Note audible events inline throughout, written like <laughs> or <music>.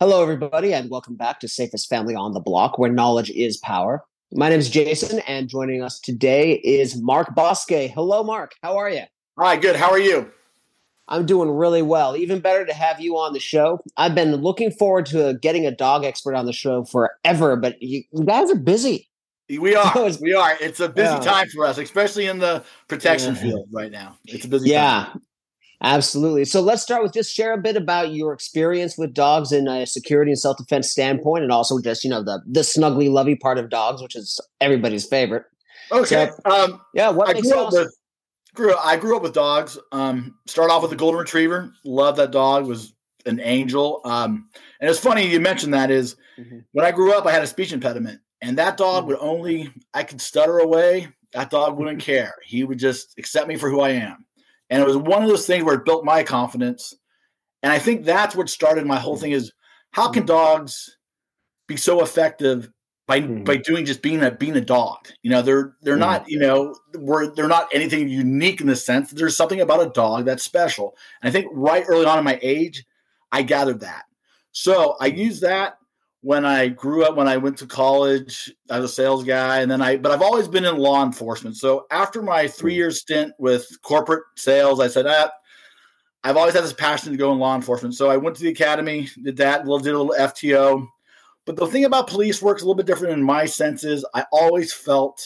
Hello, everybody, and welcome back to Safest Family on the Block, where knowledge is power. My name is Jason, and joining us today is Mark Bosque. Hello, Mark. How are you? Hi, good. How are you? I'm doing really well. Even better to have you on the show. I've been looking forward to getting a dog expert on the show forever, but you, guys are busy. We are. <laughs> we are. It's a busy yeah. time for us, especially in the protection yeah. field right now. It's a busy time. yeah. Time. Absolutely. So let's start with just share a bit about your experience with dogs in a security and self defense standpoint, and also just you know the the snuggly lovey part of dogs, which is everybody's favorite. Okay. So, um, yeah. What I grew up with grew I grew up with dogs. Um, start off with a golden retriever. Love that dog. Was an angel. Um, and it's funny you mentioned that is mm-hmm. when I grew up, I had a speech impediment, and that dog mm-hmm. would only I could stutter away. That dog wouldn't <laughs> care. He would just accept me for who I am. And it was one of those things where it built my confidence. And I think that's what started my whole thing is how can dogs be so effective by mm-hmm. by doing just being a being a dog. You know, they're they're mm-hmm. not, you know, we're they're not anything unique in the sense that there's something about a dog that's special. And I think right early on in my age, I gathered that. So I used that when I grew up, when I went to college, as a sales guy, and then I, but I've always been in law enforcement. So after my three hmm. year stint with corporate sales, I said, ah, I've always had this passion to go in law enforcement. So I went to the academy, did that, did a little FTO. But the thing about police work is a little bit different in my senses. I always felt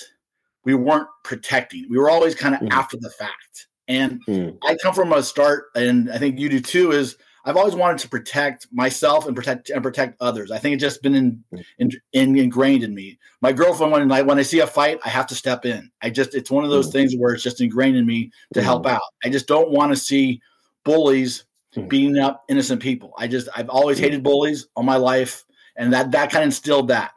we weren't protecting. We were always kind of mm. after the fact. And mm. I come from a start, and I think you do too, is I've always wanted to protect myself and protect and protect others. I think it's just been in, in, in, ingrained in me. My girlfriend, when I when I see a fight, I have to step in. I just it's one of those mm. things where it's just ingrained in me to help mm. out. I just don't want to see bullies mm. beating up innocent people. I just I've always hated bullies all my life, and that that kind of instilled that.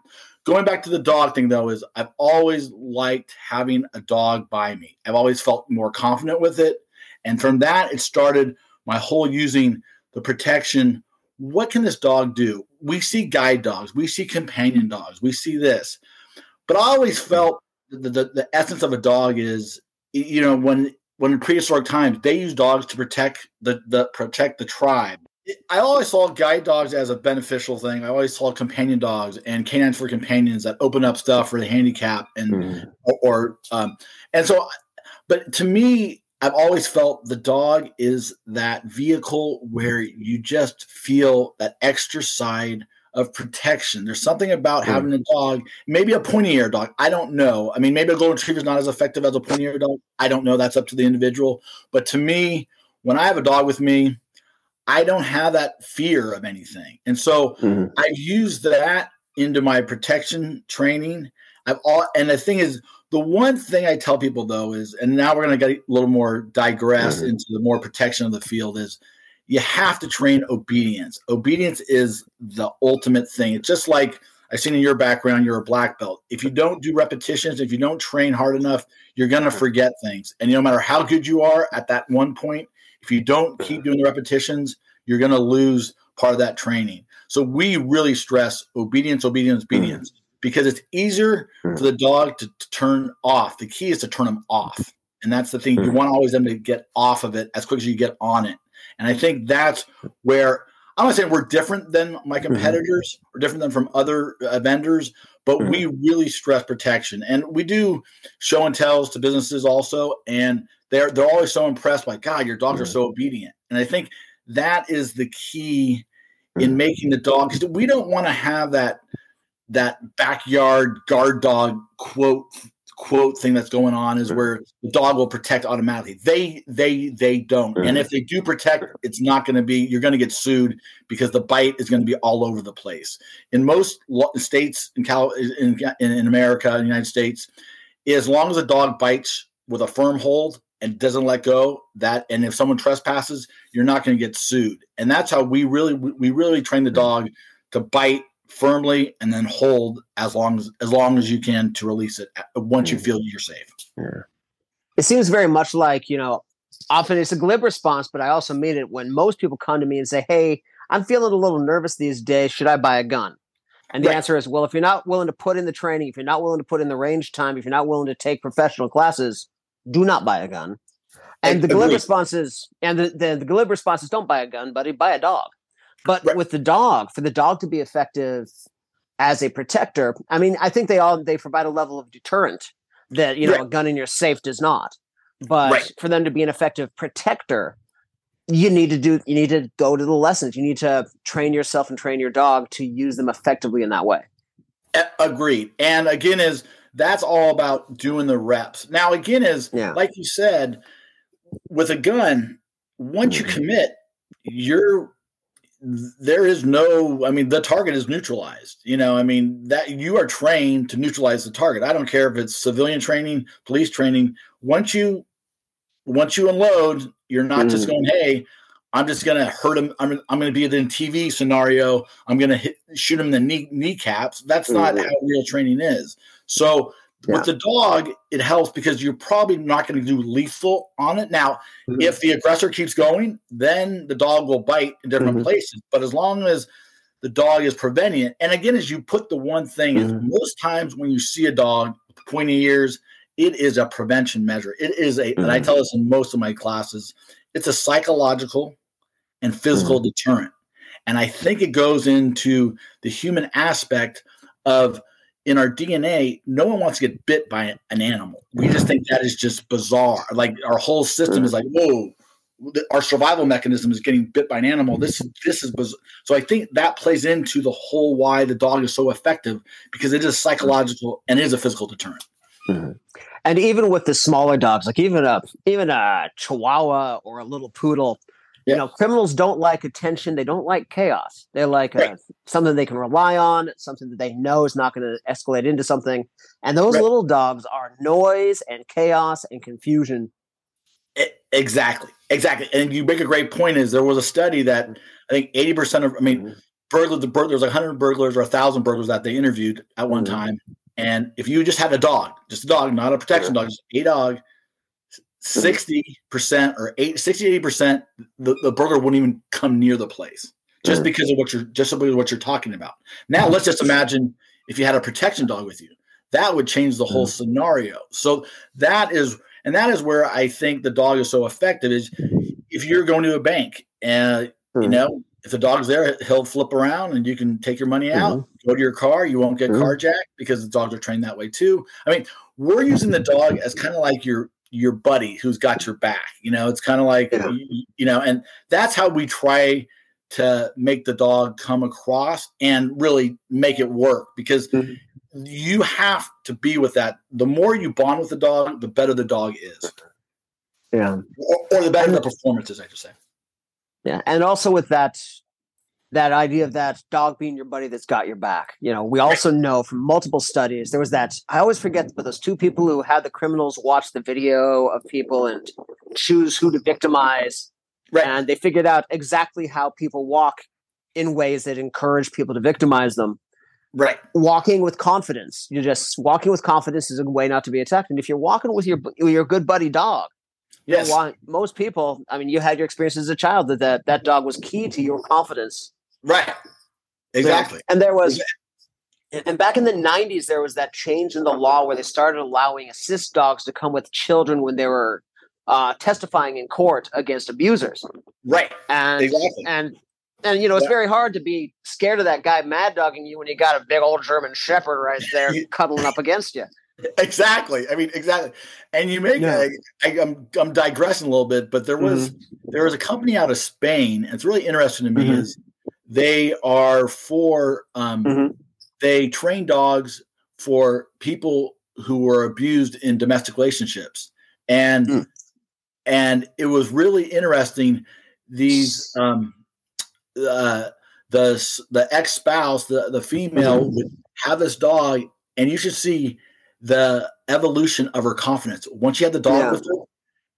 Going back to the dog thing though, is I've always liked having a dog by me. I've always felt more confident with it, and from that it started my whole using the protection. What can this dog do? We see guide dogs, we see companion dogs, we see this. But I always felt the, the, the essence of a dog is, you know, when when in prehistoric times they used dogs to protect the, the protect the tribe. I always saw guide dogs as a beneficial thing. I always saw companion dogs and canines for companions that open up stuff for the handicap and mm. or, or um, and so. But to me, I've always felt the dog is that vehicle where you just feel that extra side of protection. There's something about mm. having a dog, maybe a pointy ear dog. I don't know. I mean, maybe a golden retriever is not as effective as a pointy ear dog. I don't know. That's up to the individual. But to me, when I have a dog with me, I don't have that fear of anything. And so mm-hmm. I've used that into my protection training. I've all, and the thing is, the one thing I tell people though is, and now we're going to get a little more digress mm-hmm. into the more protection of the field is you have to train obedience. Obedience is the ultimate thing. It's just like I've seen in your background, you're a black belt. If you don't do repetitions, if you don't train hard enough, you're going to mm-hmm. forget things. And no matter how good you are at that one point, if you don't mm-hmm. keep doing the repetitions, you're going to lose part of that training. So we really stress obedience, obedience, mm-hmm. obedience because it's easier mm. for the dog to, to, turn off. The key is to turn them off. And that's the thing. You want always them to get off of it as quick as you get on it. And I think that's where I'm not saying we're different than my mm-hmm. competitors or different than from other uh, vendors, but we really stress protection. And we do show and tells to businesses also. And they're they're always so impressed by God, your dogs are so obedient. And I think that is the key in making the dog because we don't want to have that that backyard guard dog quote quote thing that's going on is where the dog will protect automatically. They they they don't. And if they do protect, it's not going to be you're going to get sued because the bite is going to be all over the place. In most states in Cal in, in America, in the United States, as long as a dog bites with a firm hold and doesn't let go, that and if someone trespasses, you're not going to get sued. And that's how we really we really train the dog to bite firmly and then hold as long as as long as you can to release it once you mm. feel you're safe. Yeah. It seems very much like you know, often it's a glib response, but I also mean it when most people come to me and say, "Hey, I'm feeling a little nervous these days. Should I buy a gun?" And the right. answer is, well, if you're not willing to put in the training, if you're not willing to put in the range time, if you're not willing to take professional classes, do not buy a gun. And the glib response is, and the, the, the glib response is, don't buy a gun, buddy, buy a dog But right. with the dog, for the dog to be effective as a protector, I mean, I think they all they provide a level of deterrent that you know right. a gun in your safe does not. But right. for them to be an effective protector, you need to do you need to go to the lessons. You need to train yourself and train your dog to use them effectively in that way. Agreed. And again, is that's all about doing the reps. Now, again, is yeah. like you said, with a gun, once you mm-hmm. commit, you're there is no i mean the target is neutralized you know i mean that you are trained to neutralize the target. I don't care if it's civilian training police training. Once you once you unload you're not mm. just going hey i'm just going to hurt him i'm, I'm going to be in tv scenario. I'm going to shoot him in the knee, kneecaps. That's mm. not how real training is. So yeah. With the dog, it helps because you're probably not going to do lethal on it. Now, mm-hmm. if the aggressor keeps going, then the dog will bite in different mm-hmm. places. But as long as the dog is preventing it, and again, as you put the one thing mm-hmm. is most times when you see a dog pointy ears, it is a prevention measure. It is a, and I mm-hmm. tell this in most of my classes, it's a psychological and physical mm-hmm. deterrent. And I think it goes into the human aspect of in our DNA, no one wants to get bit by an animal. We just think that is just bizarre. Like our whole system is like, whoa, our survival mechanism is getting bit by an animal. This this is bizarre. So I think that plays into the whole why the dog is so effective because it is psychological and is a physical deterrent. Mm-hmm. And even with the smaller dogs, like even a even a Chihuahua or a little poodle, you know, criminals don't like attention. They don't like chaos. They like right. something they can rely on, something that they know is not going to escalate into something. And those right. little dogs are noise and chaos and confusion. Exactly, exactly. And you make a great point. Is there was a study that I think eighty percent of, I mean, mm-hmm. burglar the burglars, like hundred burglars or thousand burglars that they interviewed at one mm-hmm. time. And if you just had a dog, just a dog, not a protection dog, just a dog, 60% or 8 60 80% the, the burglar wouldn't even come near the place just because of what you're just because of what you're talking about. Now let's just imagine if you had a protection dog with you that would change the whole scenario. So that is and that is where i think the dog is so effective is if you're going to a bank and you know if the dog's there he'll flip around and you can take your money out mm-hmm. go to your car you won't get mm-hmm. carjacked because the dogs are trained that way too. I mean we're using the dog as kind of like your your buddy who's got your back. You know, it's kind of like yeah. you, you, know, and that's how we try to make the dog come across and really make it work because mm-hmm. you have to be with that. The more you bond with the dog, the better the dog is. Yeah, or, or the better and, the performance is. I should say. Yeah, and also with that that idea of that dog being your buddy that's got your back. You know, we also know from multiple studies there was that I always forget, but those two people who had the criminals watch the video of people and choose who to victimize, right. and they figured out exactly how people walk in ways that encourage people to victimize them. Right. Walking with confidence. You're just walking with confidence is a way not to be attacked. And if you're walking with your your good buddy dog, yes. Want, most people, I mean, you had your experience as a child that, that that dog was key to your confidence Right. Exactly. And there was, and back in the 90s, there was that change in the law where they started allowing assist dogs to come with children when they were uh, testifying in court against abusers. Right. And, exactly. and, and you know, it's yeah. very hard to be scared of that guy mad dogging you when you got a big old German Shepherd right there <laughs> cuddling up against you. Exactly. I mean, exactly. And you make yeah. I, am I'm, I'm digressing a little bit, but there was mm-hmm. there was a company out of Spain. And it's really interesting to me mm-hmm. is they are for um, mm-hmm. they train dogs for people who were abused in domestic relationships, and mm. and it was really interesting. These um, uh, the the ex spouse, the the female mm-hmm. would have this dog, and you should see the evolution of her confidence. Once she had the dog yeah. with her,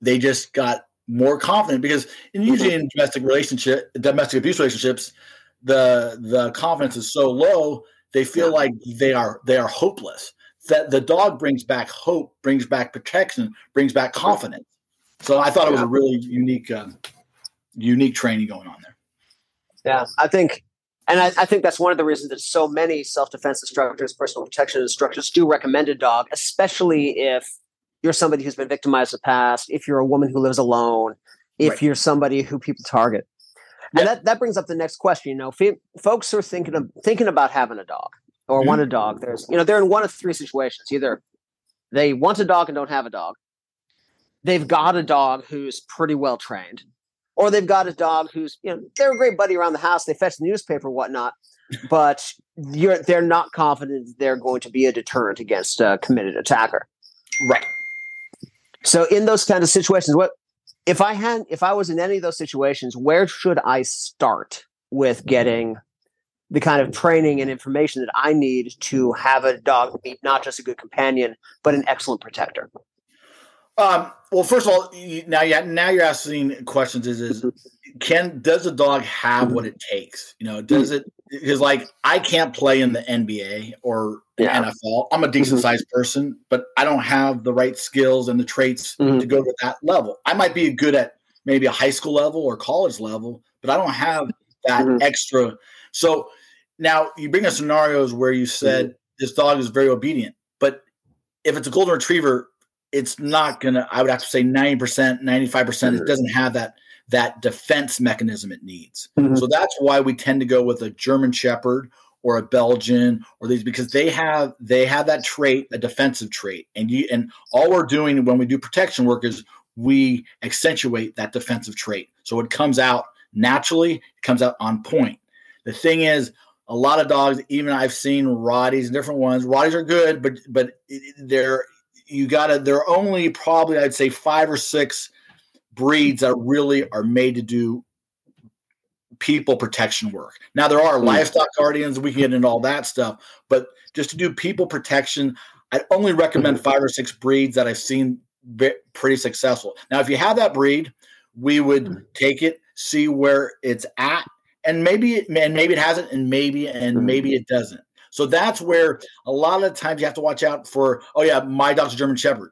they just got more confident because in usually mm-hmm. in domestic relationship, domestic abuse relationships, the the confidence is so low they feel like they are they are hopeless. That the dog brings back hope brings back protection brings back confidence. So i thought it was a really unique uh, unique training going on there. Yeah i think and I, I, think that's one of the reasons that so many self-defense instructors personal protection instructors do recommend a dog especially if you're somebody who's been victimized in the past if you're a woman who lives alone if right. you're somebody who people target And that, that brings up the next question. You know, f- folks are thinking of thinking about having a dog or mm-hmm. want a dog. There's, you know, they're in one of three situations. Either they want a dog and don't have a dog. They've got a dog who's pretty well trained, or they've got a dog who's, you know, they're a great buddy around the house. They fetch the newspaper, whatnot, <laughs> but you're they're not confident they're going to be a deterrent against a committed attacker. Right. So in those kind of situations, what if I had if I was in any of those situations, where should I start with getting mm-hmm. the kind of training and information that I need to have a dog be not just a good companion, but an excellent protector? Um, well, first of all, now you now you're asking questions. Is is mm-hmm. can does a dog have what it takes? You know, does mm. it because like I can't play in the NBA or yeah. NFL. I'm a decent mm-hmm. sized mm-hmm. person, but I don't have the right skills and the traits mm-hmm. to go to that level. I might be good at maybe a high school level or college level, but I don't have that mm-hmm. extra. So now you bring up scenarios where you said mm-hmm. this dog is very obedient, but if it's a golden retriever, it's not gonna. I would have to say ninety percent, ninety five percent. It doesn't have that that defense mechanism it needs. Mm-hmm. So that's why we tend to go with a German Shepherd or a Belgian or these because they have they have that trait, a defensive trait, and you and all we're doing when we do protection work is we accentuate that defensive trait. So it comes out naturally, it comes out on point. The thing is, a lot of dogs, even I've seen Rotties and different ones. Rotties are good, but but they're you gotta. They're only probably I'd say five or six breeds that really are made to do people protection work. Now there are mm. livestock guardians, we can get into all that stuff, but just to do people protection, I only recommend mm-hmm. five or six breeds that I've seen pretty successful. Now, if you have that breed, we would mm. take it, see where it's at, and maybe it, and maybe it hasn't, and maybe and maybe it doesn't. So that's where a lot of times you have to watch out for. Oh yeah, my dog's a German Shepherd.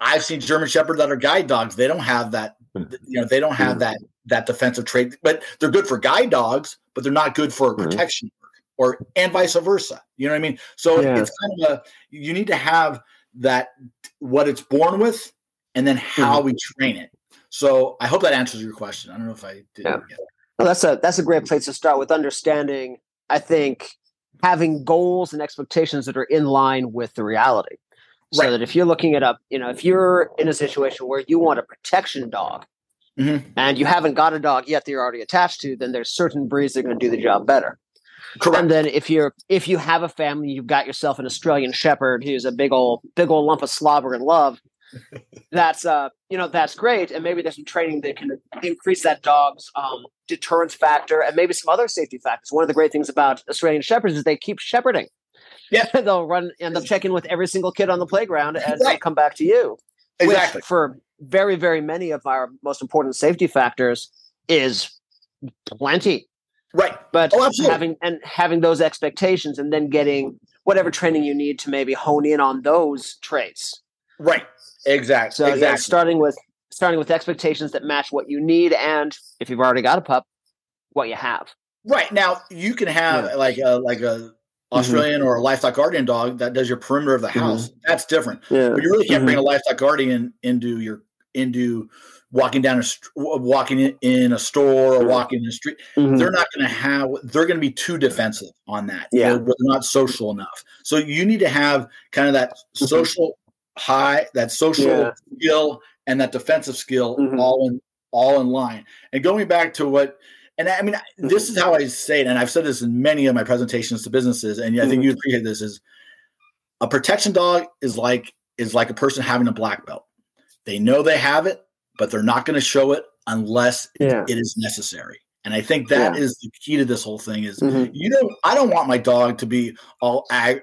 I've seen German Shepherd that are guide dogs. They don't have that. Hmm. You know, they don't have hmm. that that defensive trait. But they're good for guide dogs, but they're not good for hmm. protection work, or and vice versa. You know what I mean? So yeah. it's kind of a you need to have that what it's born with, and then how mm-hmm. we train it. So I hope that answers your question. I don't know if I did. Yeah. Well, that's a that's a great place to start with understanding. I think having goals and expectations that are in line with the reality. So right. that if you're looking it up, you know, if you're in a situation where you want a protection dog mm-hmm. and you haven't got a dog yet that you're already attached to, then there's certain breeds that are going to do the job better. Correct. And then if you're if you have a family, you've got yourself an Australian Shepherd who's a big old big old lump of slobber and love. <laughs> that's uh you know that's great, and maybe there's some training that can increase that dog's um, deterrence factor and maybe some other safety factors. One of the great things about Australian Shepherds is they keep shepherding. Yeah, <laughs> they'll run end up checking with every single kid on the playground and right. come back to you. Exactly. for very, very many of our most important safety factors is plenty. Right. But oh, having and having those expectations and then getting whatever training you need to maybe hone in on those traits. Right. Exactly. So exactly. Yeah, starting with starting with expectations that match what you need and if you've already got a pup, what you have. Right. Now you can have yeah. like a like a. Australian mm-hmm. or a livestock guardian dog that does your perimeter of the mm-hmm. house. Mm-hmm. That's different. Yeah. But you really can't mm-hmm. bring a livestock guardian into your into walking down a walking in a store or walking in a street. Mm-hmm. They're not going to have. They're going to be too defensive on that. Yeah, they're, they're not social enough. So you need to have kind of that social high, that social yeah. skill, and that defensive skill all in all in line. And going back to what and I mean, this is how I say it, and I've said this in many of my presentations to businesses, and I think mm-hmm. you appreciate this: is a protection dog is like is like a person having a black belt. They know they have it, but they're not going to show it unless yeah. it is necessary. And I think that yeah. is the key to this whole thing: is mm-hmm. you know, I don't want my dog to be all ag-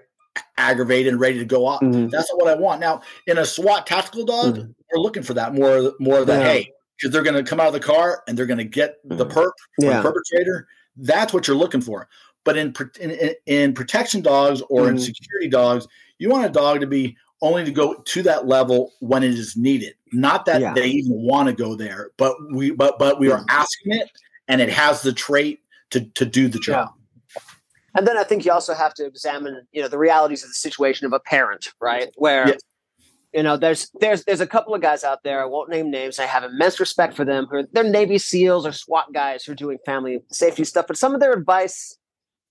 aggravated and ready to go off. Mm-hmm. That's not what I want. Now, in a SWAT tactical dog, mm-hmm. we're looking for that more more than yeah. hey because they're going to come out of the car and they're going to get the mm-hmm. perp yeah. the perpetrator. That's what you're looking for. But in in, in protection dogs or mm-hmm. in security dogs, you want a dog to be only to go to that level when it is needed. Not that yeah. they even want to go there, but we but but we are mm-hmm. asking it, and it has the trait to to do the job. Yeah. And then I think you also have to examine, you know, the realities of the situation of a parent, right? Where you know, there's there's there's a couple of guys out there. I won't name names. I have immense respect for them. Who are, they're Navy SEALs or SWAT guys who are doing family safety stuff. But some of their advice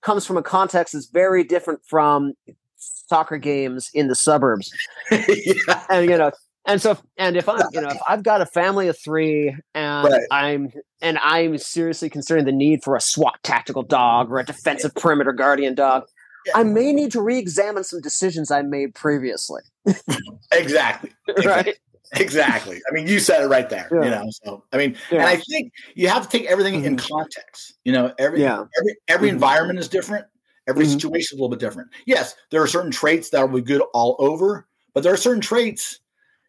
comes from a context that's very different from soccer games in the suburbs. <laughs> yeah. And you know, and so and if I'm you know <laughs> if I've got a family of three and right. I'm and I'm seriously considering the need for a SWAT tactical dog or a defensive perimeter guardian dog, yeah. I may need to re-examine some decisions I made previously. <laughs> exactly. right. Exactly. I mean, you said it right there. Yeah. You know, so I mean, yeah. and I think you have to take everything mm-hmm. in context. You know, every yeah. every every mm-hmm. environment is different. Every mm-hmm. situation is a little bit different. Yes, there are certain traits that will be good all over, but there are certain traits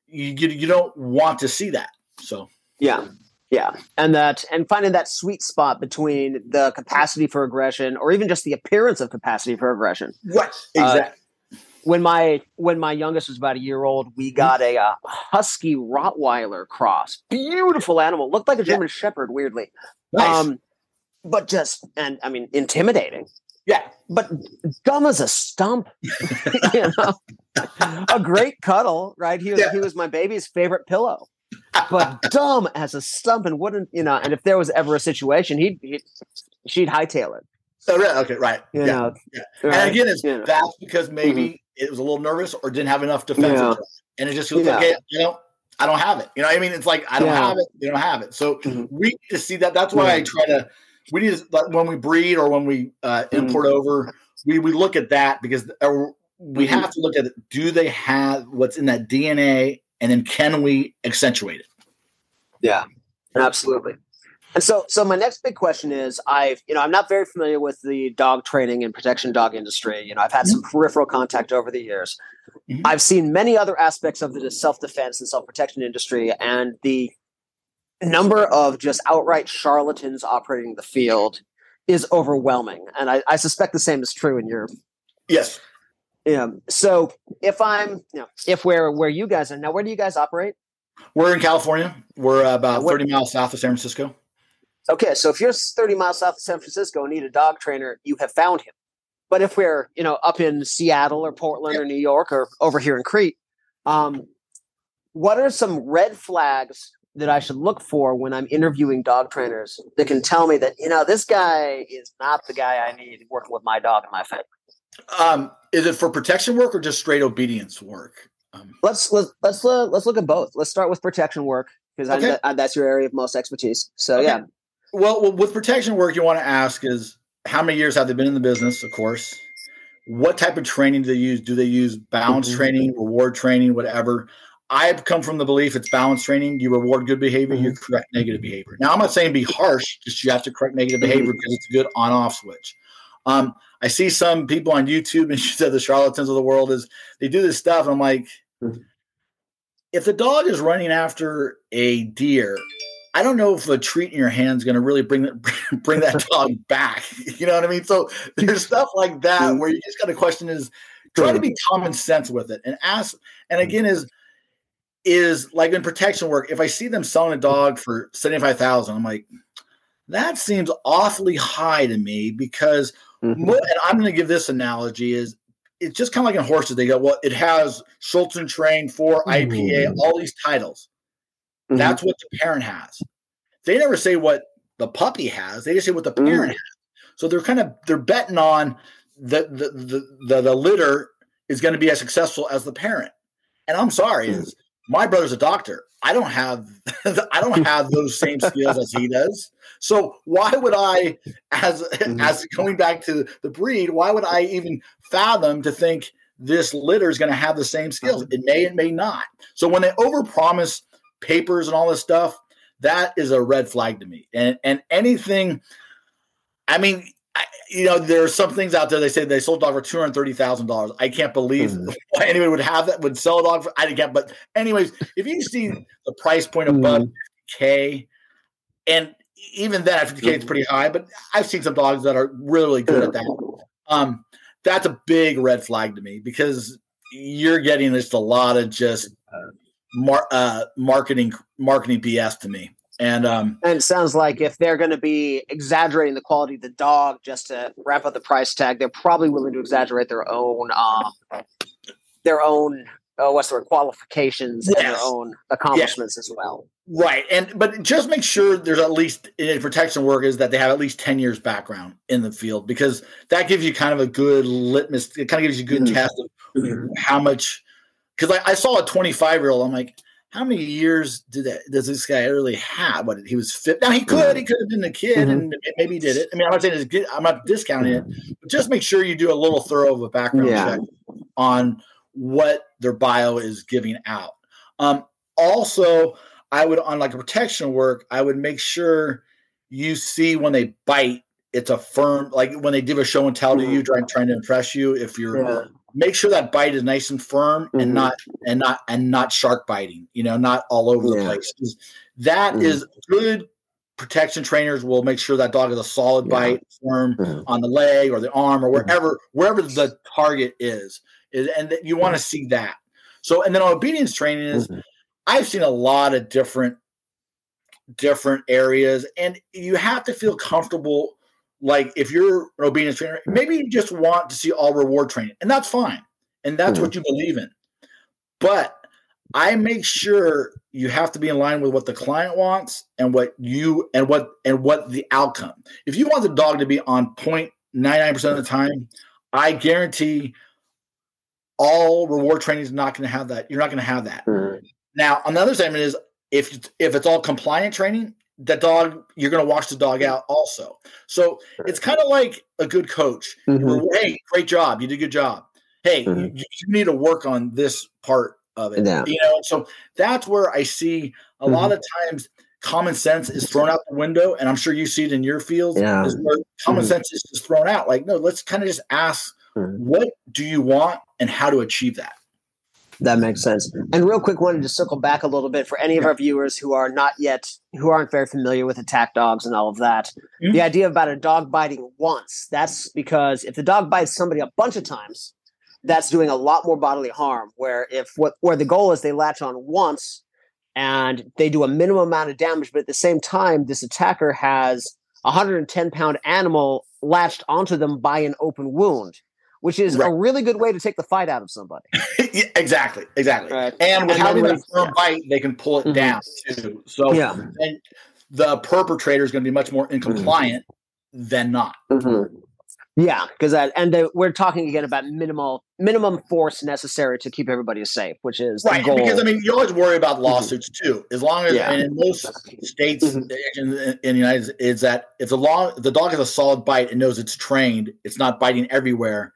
you you, you don't want to see that. So yeah, yeah, and that and finding that sweet spot between the capacity for aggression, or even just the appearance of capacity for aggression. Right. Uh, exactly. Uh, when my when my youngest was about a year old, we mm-hmm. got a uh, husky Rottweiler cross. Beautiful animal, looked like a German yeah. Shepherd. Weirdly, nice. Um, but just and I mean intimidating. Yeah, but dumb as a stump. <laughs> you know, a great cuddle. Right? He was yeah. he was my baby's favorite pillow but dumb as a stump and wouldn't, you know, and if there was ever a situation, he'd, he'd she'd hightail it. So, oh, okay, right. You yeah. Know, yeah. Right. And again, it's, yeah. that's because maybe mm-hmm. It was a little nervous or didn't have enough defense. Yeah. And it just feels yeah. okay, you know, I don't have it. You know I mean? It's like, I don't have it. They don't have it. So mm-hmm. we need to see that. That's why I try to, we need to, like, when we breed or when we uh, import mm-hmm. over, we, we look at that because we mm-hmm. have to look at it. Do they have what's in that DNA and then can we accentuate it? Yeah, absolutely. And so, so my next big question is, I've, you know, I'm not very familiar with the dog training and protection dog industry. You know, I've had some mm-hmm. peripheral contact over the years. Mm-hmm. I've seen many other aspects of the self defense and self protection industry, and the number of just outright charlatans operating the field is overwhelming. And I, I suspect the same is true in your yes yeah. So if I'm, you know, if we're where you guys are now, where do you guys operate? We're in California. We're about 30 miles south of San Francisco. Okay, so if you're 30 miles south of San Francisco and need a dog trainer, you have found him. But if we're, you know, up in Seattle or Portland or New York or over here in Crete, um, what are some red flags that I should look for when I'm interviewing dog trainers that can tell me that, you know, this guy is not the guy I need working with my dog and my family? Um, is it for protection work or just straight obedience work? Um, let's let's let's uh, let's look at both. Let's start with protection work because okay. that's your area of most expertise. So okay. yeah. Well, with protection work, you want to ask is how many years have they been in the business? Of course. What type of training do they use? Do they use balance mm-hmm. training, reward training, whatever? I've come from the belief it's balance training. You reward good behavior, mm-hmm. you correct negative behavior. Now, I'm not saying be harsh, just you have to correct negative mm-hmm. behavior because it's a good on off switch. Um, I see some people on YouTube <laughs> and she said the charlatans of the world is they do this stuff. I'm like, mm-hmm. if the dog is running after a deer, I don't know if a treat in your hand is going to really bring that <laughs> bring that <laughs> dog back. You know what I mean? So there's stuff like that where you just got to question is try to be common sense with it and ask. And mm-hmm. again, is is like in protection work. If I see them selling a dog for seventy five thousand, I'm like, that seems awfully high to me because mm-hmm. and I'm going to give this analogy is it's just kind of like in horses. They go, well, it has Schutzhund Train for IPA, all these titles. Mm-hmm. That's what the parent has. They never say what the puppy has. They just say what the parent mm. has. So they're kind of they're betting on the the the, the, the litter is going to be as successful as the parent. And I'm sorry, mm. is my brother's a doctor. I don't have <laughs> I don't have those same skills as he does. So why would I, as mm-hmm. as going back to the breed, why would I even fathom to think this litter is going to have the same skills? Mm-hmm. It may, it may not. So when they overpromise papers and all this stuff, that is a red flag to me. And and anything, I mean, I, you know, there are some things out there. They say they sold a dog for two hundred thirty thousand dollars. I can't believe mm-hmm. <laughs> why anyone would have that. Would sell a dog for. I can't. But anyways, if you see the price point above mm-hmm. K, and even then, fifty K is pretty high. But I've seen some dogs that are really good at that. Um, that's a big red flag to me because you're getting just a lot of just mar- uh, marketing marketing BS to me. And um, and it sounds like if they're going to be exaggerating the quality of the dog just to wrap up the price tag, they're probably willing to exaggerate their own um, their own uh, what's the word qualifications yes. and their own accomplishments yes. as well. Right, and but just make sure there's at least in protection work is that they have at least ten years background in the field because that gives you kind of a good litmus. It kind of gives you a good mm-hmm. test of mm-hmm. how much. Because I, I saw a 25 year old, I'm like, how many years did that does this guy really have? What he was fit? Now he could, mm-hmm. he could have been a kid, mm-hmm. and maybe he did it. I mean, I'm not saying it's, good. I'm not discounting it, but just make sure you do a little thorough of a background yeah. check on what their bio is giving out. Um, also, I would on like a protection work, I would make sure you see when they bite, it's a firm like when they give a show and tell to you, mm-hmm. trying trying to impress you. If you're yeah. Make sure that bite is nice and firm mm-hmm. and not and not and not shark biting, you know, not all over yeah. the place. That mm-hmm. is good protection trainers will make sure that dog has a solid yeah. bite firm mm-hmm. on the leg or the arm or mm-hmm. wherever wherever the target is and you want to see that. So, and then on obedience training is, mm-hmm. I've seen a lot of different different areas, and you have to feel comfortable. Like if you're an obedience trainer, maybe you just want to see all reward training, and that's fine, and that's mm-hmm. what you believe in. But I make sure you have to be in line with what the client wants and what you and what and what the outcome. If you want the dog to be on point 99% of the time, I guarantee all reward training is not going to have that. You're not going to have that. Mm-hmm. Now, on the other side is if if it's all compliant training, the dog you're going to wash the dog out also. So it's kind of like a good coach. Mm-hmm. Hey, great job, you did a good job. Hey, mm-hmm. you, you, need to work on this part of it. Yeah. You know, so that's where I see a lot mm-hmm. of times common sense is thrown out the window, and I'm sure you see it in your field. Yeah. common mm-hmm. sense is just thrown out. Like, no, let's kind of just ask Mm-hmm. What do you want and how to achieve that? That makes sense. And real quick, wanted to circle back a little bit for any of our viewers who are not yet, who aren't very familiar with attack dogs and all of that. Mm-hmm. The idea about a dog biting once, that's because if the dog bites somebody a bunch of times, that's doing a lot more bodily harm. Where if what where the goal is they latch on once and they do a minimum amount of damage, but at the same time, this attacker has a 110 pound animal latched onto them by an open wound which is right. a really good way to take the fight out of somebody. <laughs> yeah, exactly, exactly. Right. And with having that firm bite, they can pull it mm-hmm. down too. So yeah. and the perpetrator is going to be much more incompliant mm-hmm. than not. Mm-hmm. Yeah, because that and the, we're talking again about minimal minimum force necessary to keep everybody safe, which is right. Because I mean, you always worry about mm-hmm. lawsuits too. As long as yeah. and in most states mm-hmm. in, in, the United States, is that if the law if the dog has a solid bite and knows it's trained, it's not biting everywhere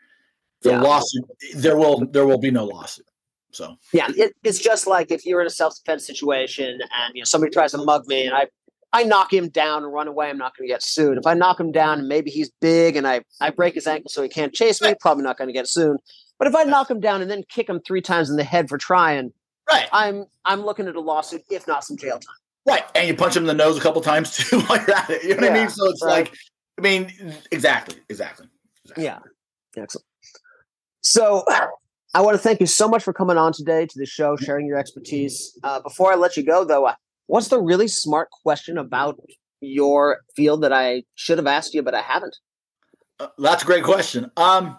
the yeah. lawsuit there will there will be no lawsuit. So yeah, it, it's just like if you're in a self defense situation and you know somebody tries to mug me and I I knock him down and run away, I'm not going to get sued. If I knock him down and maybe he's big and I I break his ankle so he can't chase me, probably not going to get sued. But if I knock him down and then kick him three times in the head for trying, right, I'm I'm looking at a lawsuit, if not some jail time. Right, and you punch him in the nose a couple times <laughs> too while you're at it. You know what yeah, I mean? So it's right. like, I mean, exactly, exactly. exactly. Yeah, excellent. So I want to thank you so much for coming on today to the show, sharing your expertise. Uh, before I let you go, though, uh, what's the really smart question about your field that I should have asked you, but I haven't? Uh, that's a great question. Um,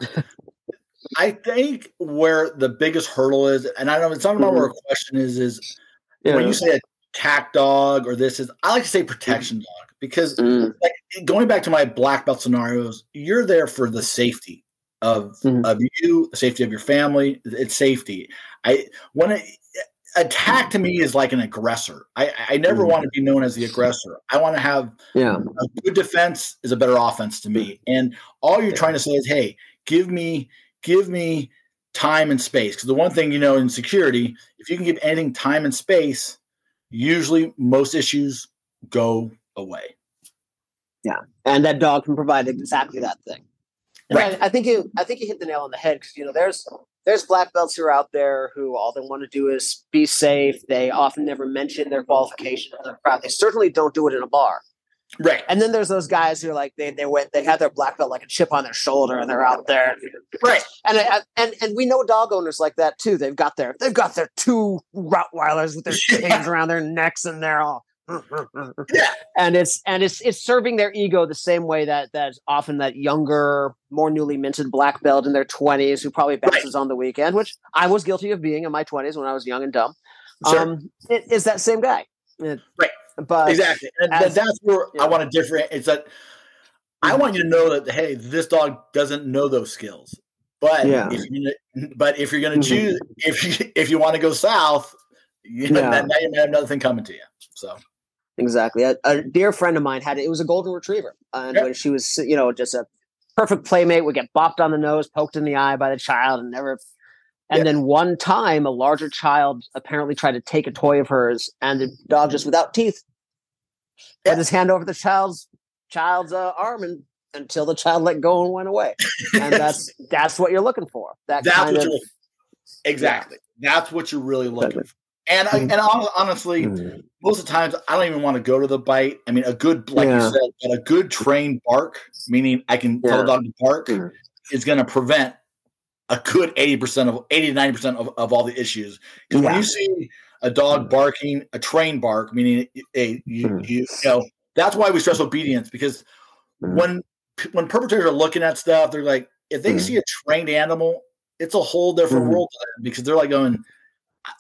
I think where the biggest hurdle is, and I don't know it's not about mm-hmm. where a question is, is yeah. when you say attack dog or this is, I like to say protection mm-hmm. dog because mm. like, going back to my black belt scenarios, you're there for the safety of mm-hmm. of you, the safety of your family. It's safety. I when it, attack to me is like an aggressor. I I never mm-hmm. want to be known as the aggressor. I want to have yeah. A good defense is a better offense to me. And all you're trying to say is, hey, give me give me time and space. Because the one thing you know in security, if you can give anything time and space, usually most issues go away. Yeah, and that dog can provide exactly that thing. Right. I think you I think you hit the nail on the head because you know there's there's black belts who are out there who all they want to do is be safe. They often never mention their qualification in the crowd. They certainly don't do it in a bar. Right. And then there's those guys who are like they they went they have their black belt like a chip on their shoulder and they're out there. Right. And and and we know dog owners like that too. They've got their they've got their two Rottweilers with their <laughs> chains around their necks and they're all yeah, <laughs> and it's and it's it's serving their ego the same way that that often that younger, more newly minted black belt in their twenties who probably bounces right. on the weekend, which I was guilty of being in my twenties when I was young and dumb. Sure. Um, it is that same guy, it, right? But exactly, and as, that's where yeah. I want to different. It's that I mm-hmm. want you to know that hey, this dog doesn't know those skills. But yeah. if you're gonna, <laughs> but if you're going to mm-hmm. choose, if you, <laughs> if you want to go south, you know, yeah. now you may have another thing coming to you. So exactly, a, a dear friend of mine had it. It was a golden retriever, and yep. when she was, you know, just a perfect playmate, would get bopped on the nose, poked in the eye by the child, and never. And yep. then one time, a larger child apparently tried to take a toy of hers, and the dog just without teeth yep. had his hand over the child's child's uh, arm and until the child let go and went away. And <laughs> that's that's what you're looking for. That that's kind what of, you're exactly. Yeah. That's what you're really looking for. And I, mm-hmm. and honestly, mm-hmm. most of the times I don't even want to go to the bite. I mean, a good like yeah. you said, a good trained bark, meaning I can yeah. tell a dog to bark, mm-hmm. is going to prevent a good eighty percent of eighty to ninety percent of, of all the issues. Because yeah. when you see a dog mm. barking, a trained bark, meaning a you, mm. you, you know that's why we stress obedience because mm. when when perpetrators are looking at stuff, they're like, if they mm. see a trained animal, it's a whole different mm. world because they're like going,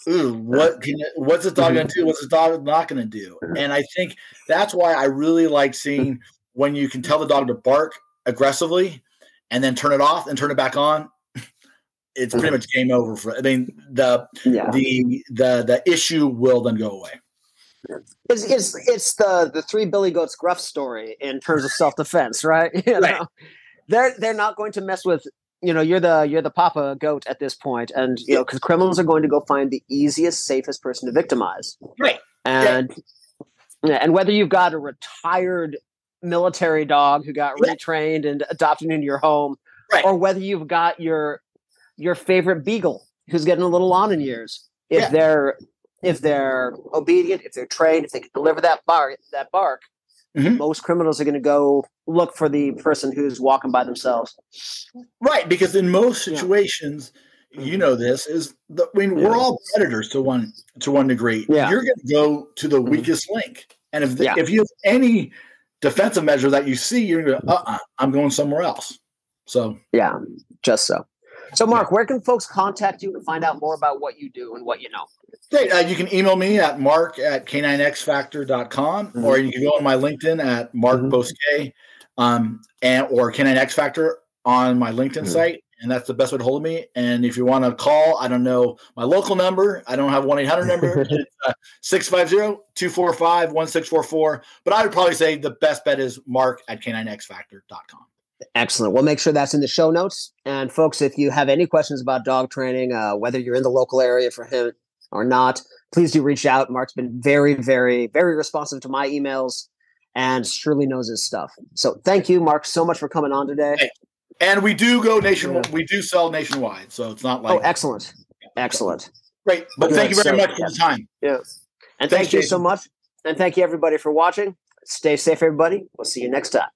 Ooh, what can it, what's this dog mm-hmm. going to do? What's this dog not going to do? And I think that's why I really like seeing when you can tell the dog to bark aggressively and then turn it off and turn it back on. It's pretty mm-hmm. much game over for. I mean, the yeah. the the the issue will then go away. It's, it's, it's the the three Billy Goats Gruff story in terms of self defense, right? <laughs> You know, right. they're they're not going to mess with you know you're the you're the papa goat at this point, and you know because criminals are going to go find the easiest, safest person to victimize, right? And yeah. and whether you've got a retired military dog who got retrained and adopted into your home, right. or whether you've got your your favorite beagle who's getting a little on in years, if yeah. they're if they're obedient, if they're trained, if they can deliver that bark, that bark, mm-hmm. most criminals are going to go look for the person who's walking by themselves. Right, because in most situations, yeah. you know this is. The, I mean, yeah. we're all predators to one to one degree. Yeah. You're going to go to the mm-hmm. weakest link, and if the, yeah. if you have any defensive measure that you see, you're going to, uh, uh-uh, I'm going somewhere else. So yeah, just so. So, Mark, where can folks contact you and find out more about what you do and what you know? Great. Uh, you can email me at mark at k9xfactor.com mm-hmm. or you can go on my LinkedIn at Mark mm-hmm. Bosque um, and, or K9X Factor on my LinkedIn mm-hmm. site. And that's the best way to hold me. And if you want to call, I don't know my local number. I don't have 1 800 number. <laughs> Uh, 650 245 1644. But I would probably say the best bet is mark at k9xfactor.com. Excellent. We'll make sure that's in the show notes. And folks, if you have any questions about dog training, uh, whether you're in the local area for him or not, please do reach out. Mark's been very, very, very responsive to my emails and surely knows his stuff. So thank you, Mark, so much for coming on today. Hey, and we do go nationwide. Yeah. We do sell nationwide, so it's not like oh, excellent, excellent, great. But Good. thank you very so, much for yeah. the time. Yeah, and Thanks, thank you Jason. so much, and thank you everybody for watching. Stay safe, everybody. We'll see you next time.